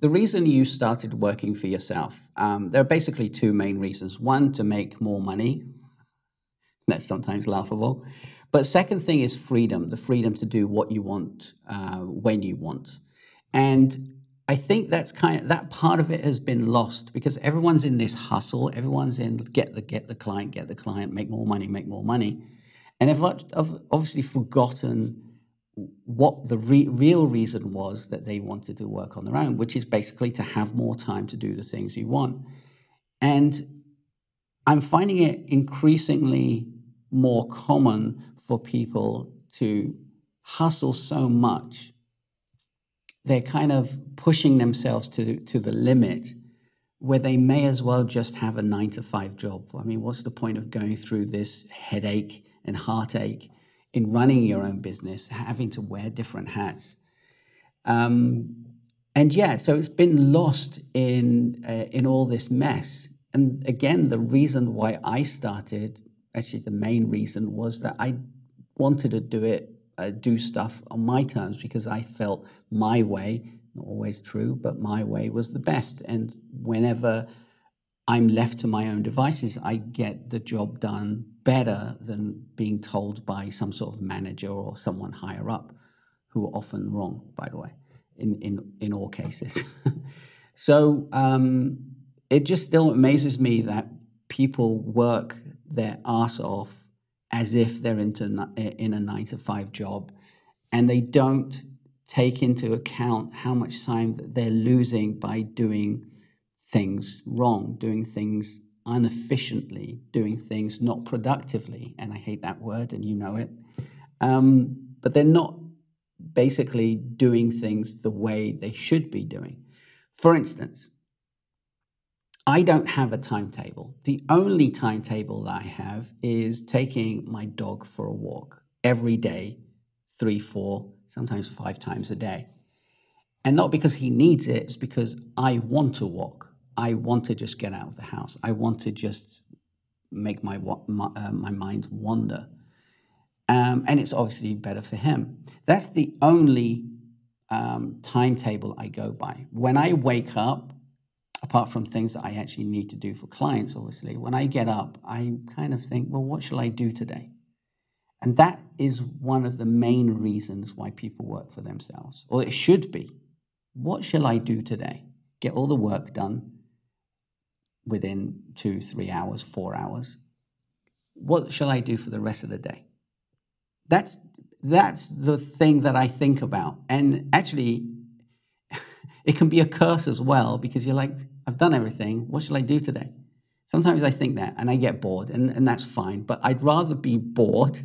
the reason you started working for yourself, um, there are basically two main reasons. One, to make more money. That's sometimes laughable. But second thing is freedom, the freedom to do what you want uh, when you want. And I think that's kind of that part of it has been lost because everyone's in this hustle. Everyone's in get the get the client, get the client, make more money, make more money, and I've obviously forgotten what the re- real reason was that they wanted to work on their own, which is basically to have more time to do the things you want. And I'm finding it increasingly more common for people to hustle so much. They're kind of pushing themselves to, to the limit where they may as well just have a nine to five job. I mean, what's the point of going through this headache and heartache? In running your own business, having to wear different hats. Um, and yeah, so it's been lost in uh, in all this mess. And again, the reason why I started, actually, the main reason was that I wanted to do it, uh, do stuff on my terms because I felt my way, not always true, but my way was the best. And whenever I'm left to my own devices, I get the job done better than being told by some sort of manager or someone higher up, who are often wrong, by the way, in, in, in all cases. so um, it just still amazes me that people work their ass off as if they're into, in a nine to five job and they don't take into account how much time that they're losing by doing things wrong, doing things inefficiently, doing things not productively, and I hate that word, and you know it. Um, but they're not basically doing things the way they should be doing. For instance, I don't have a timetable. The only timetable that I have is taking my dog for a walk every day, three, four, sometimes five times a day. And not because he needs it, it's because I want to walk. I want to just get out of the house. I want to just make my my, uh, my mind wander. Um, and it's obviously better for him. That's the only um, timetable I go by. When I wake up, apart from things that I actually need to do for clients, obviously, when I get up, I kind of think, well, what shall I do today? And that is one of the main reasons why people work for themselves, or it should be. What shall I do today? Get all the work done, within two, three hours, four hours. What shall I do for the rest of the day? That's that's the thing that I think about. And actually, it can be a curse as well because you're like, I've done everything. What shall I do today? Sometimes I think that and I get bored, and, and that's fine. But I'd rather be bored,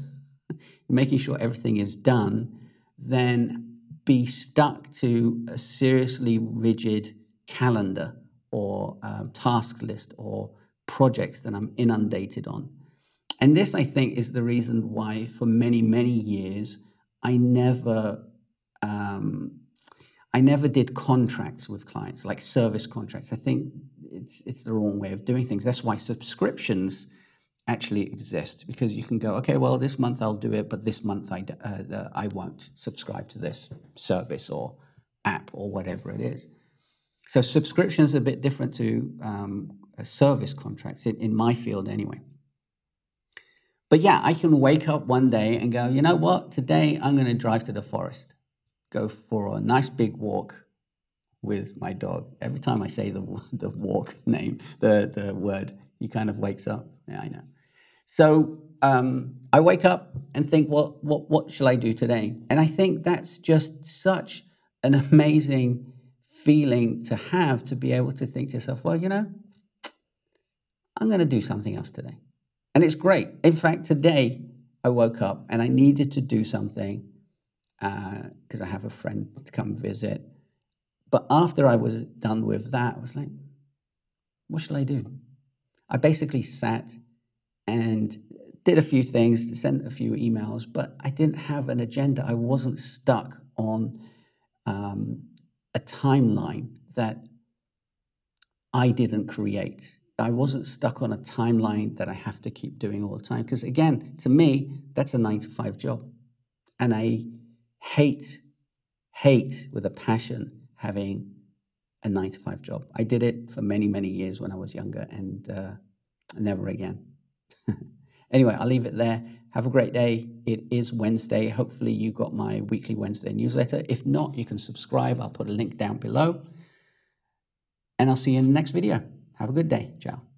making sure everything is done, than be stuck to a seriously rigid calendar or um, task list or projects that I'm inundated on. And this, I think, is the reason why for many, many years, I never. Um, I never did contracts with clients, like service contracts. I think it's it's the wrong way of doing things. That's why subscriptions actually exist because you can go, okay, well, this month I'll do it, but this month I uh, I won't subscribe to this service or app or whatever it is. So subscriptions are a bit different to um, service contracts in, in my field anyway. But yeah, I can wake up one day and go, you know what? Today I'm going to drive to the forest, go for a nice big walk with my dog. Every time I say the the walk name, the the word, he kind of wakes up. Yeah, I know. So um, I wake up and think, well, what what shall I do today? And I think that's just such an amazing feeling to have to be able to think to yourself, well, you know, I'm going to do something else today. And it's great. In fact, today I woke up and I needed to do something because uh, I have a friend to come visit. But after I was done with that, I was like, what shall I do? I basically sat and did a few things, sent a few emails, but I didn't have an agenda. I wasn't stuck on um, a timeline that I didn't create. I wasn't stuck on a timeline that I have to keep doing all the time. Because again, to me, that's a nine to five job. And I hate, hate with a passion having a nine to five job. I did it for many, many years when I was younger and uh, never again. anyway, I'll leave it there. Have a great day. It is Wednesday. Hopefully, you got my weekly Wednesday newsletter. If not, you can subscribe. I'll put a link down below. And I'll see you in the next video. Have a good day. Ciao.